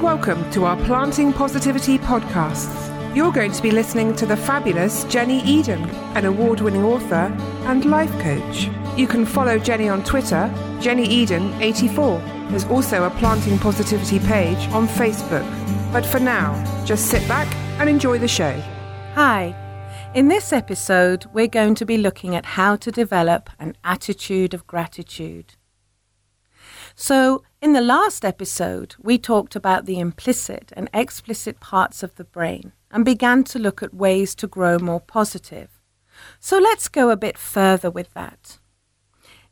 Welcome to our Planting Positivity podcasts. You're going to be listening to the fabulous Jenni Eden, an award winning author and life coach. You can follow Jenni on Twitter, Jenni Eden84. There's also a Planting Positivity page on Facebook. But for now, just sit back and enjoy the show. Hi. In this episode, we're going to be looking at how to develop an attitude of gratitude. So, in the last episode, we talked about the implicit and explicit parts of the brain and began to look at ways to grow more positive. So, let's go a bit further with that.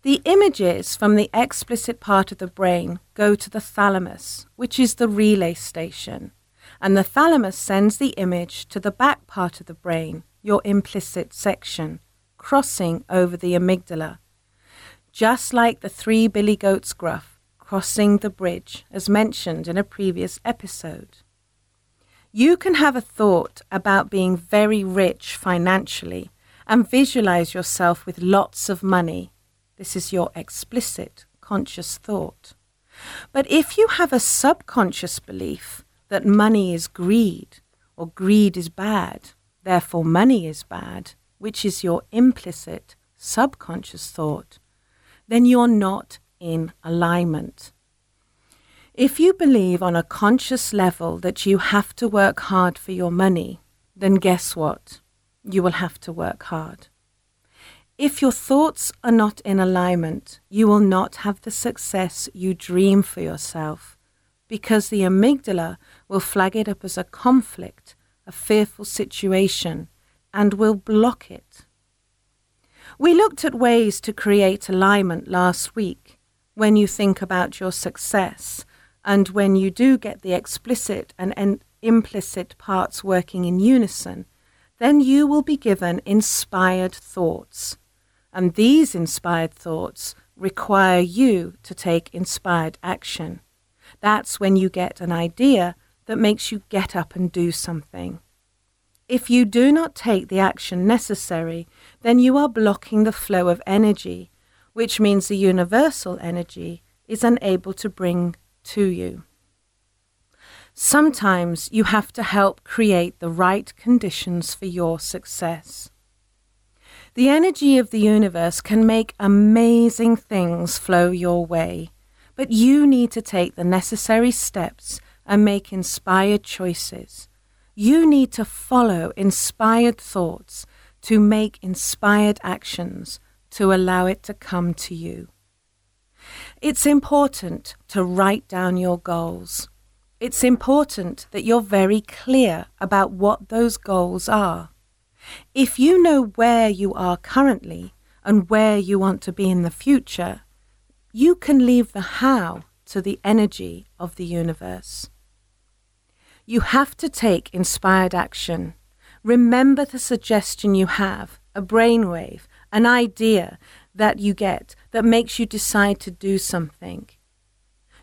The images from the explicit part of the brain go to the thalamus, which is the relay station, and the thalamus sends the image to the back part of the brain, your implicit section, crossing over the amygdala. Just like the three billy goats gruff crossing the bridge, as mentioned in a previous episode. You can have a thought about being very rich financially and visualize yourself with lots of money this is your explicit conscious thought. But if you have a subconscious belief that money is greed, or greed is bad, therefore money is bad, which is your implicit subconscious thought, then you're not in alignment. If you believe on a conscious level that you have to work hard for your money, then guess what? You will have to work hard. If your thoughts are not in alignment, you will not have the success you dream for yourself because the amygdala will flag it up as a conflict, a fearful situation, and will block it. We looked at ways to create alignment last week when you think about your success and when you do get the explicit and implicit parts working in unison, then you will be given inspired thoughts and these inspired thoughts require you to take inspired action. That's when you get an idea that makes you get up and do something. If you do not take the action necessary, then you are blocking the flow of energy, which means the universal energy is unable to bring to you. Sometimes you have to help create the right conditions for your success. The energy of the universe can make amazing things flow your way, but you need to take the necessary steps and make inspired choices. You need to follow inspired thoughts to make inspired actions to allow it to come to you. It's important to write down your goals. It's important that you're very clear about what those goals are. If you know where you are currently and where you want to be in the future, you can leave the how to the energy of the universe. You have to take inspired action. Remember the suggestion you have, a brainwave, an idea that you get that makes you decide to do something.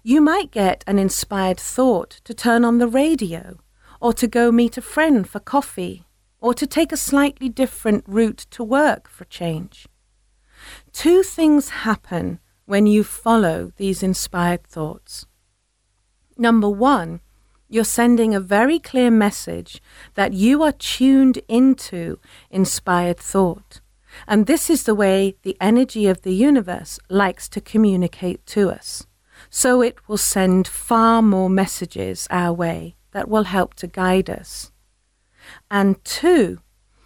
You might get an inspired thought to turn on the radio or to go meet a friend for coffee or to take a slightly different route to work for change. Two things happen when you follow these inspired thoughts. Number one, you're sending a very clear message that you are tuned into inspired thought. And this is the way the energy of the universe likes to communicate to us. So it will send far more messages our way that will help to guide us. And two,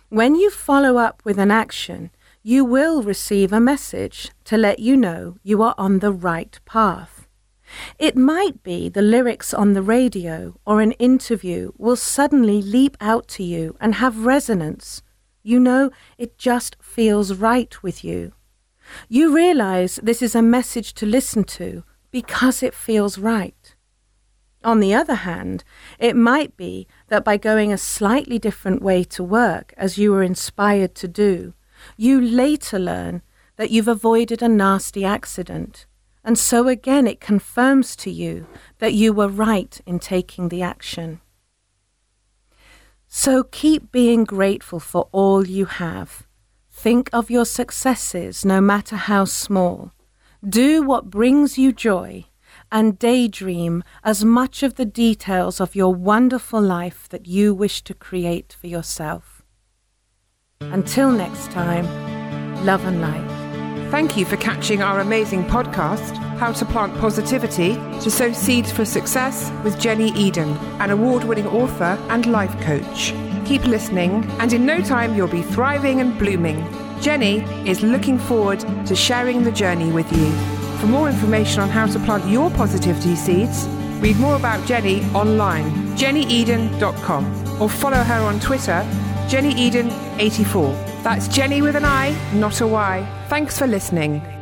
when you follow up with an action, you will receive a message to let you know you are on the right path. It might be the lyrics on the radio or an interview will suddenly leap out to you and have resonance. You know, it just feels right with you. You realize this is a message to listen to because it feels right. On the other hand, it might be that by going a slightly different way to work, as you were inspired to do, you later learn that you've avoided a nasty accident. And so again, it confirms to you that you were right in taking the action. So keep being grateful for all you have. Think of your successes, no matter how small. Do what brings you joy and daydream as much of the details of your wonderful life that you wish to create for yourself. Until next time, love and light. Thank you for catching our amazing podcast, How to Plant Positivity to Sow Seeds for Success with Jenni Eden, an award winning author and life coach. Keep listening, and in no time, you'll be thriving and blooming. Jenni is looking forward to sharing the journey with you. For more information on how to plant your positivity seeds, read more about Jenni online, jennieden.com, or follow her on Twitter, jennieden84. That's Jenni with an I, not a Y. Thanks for listening.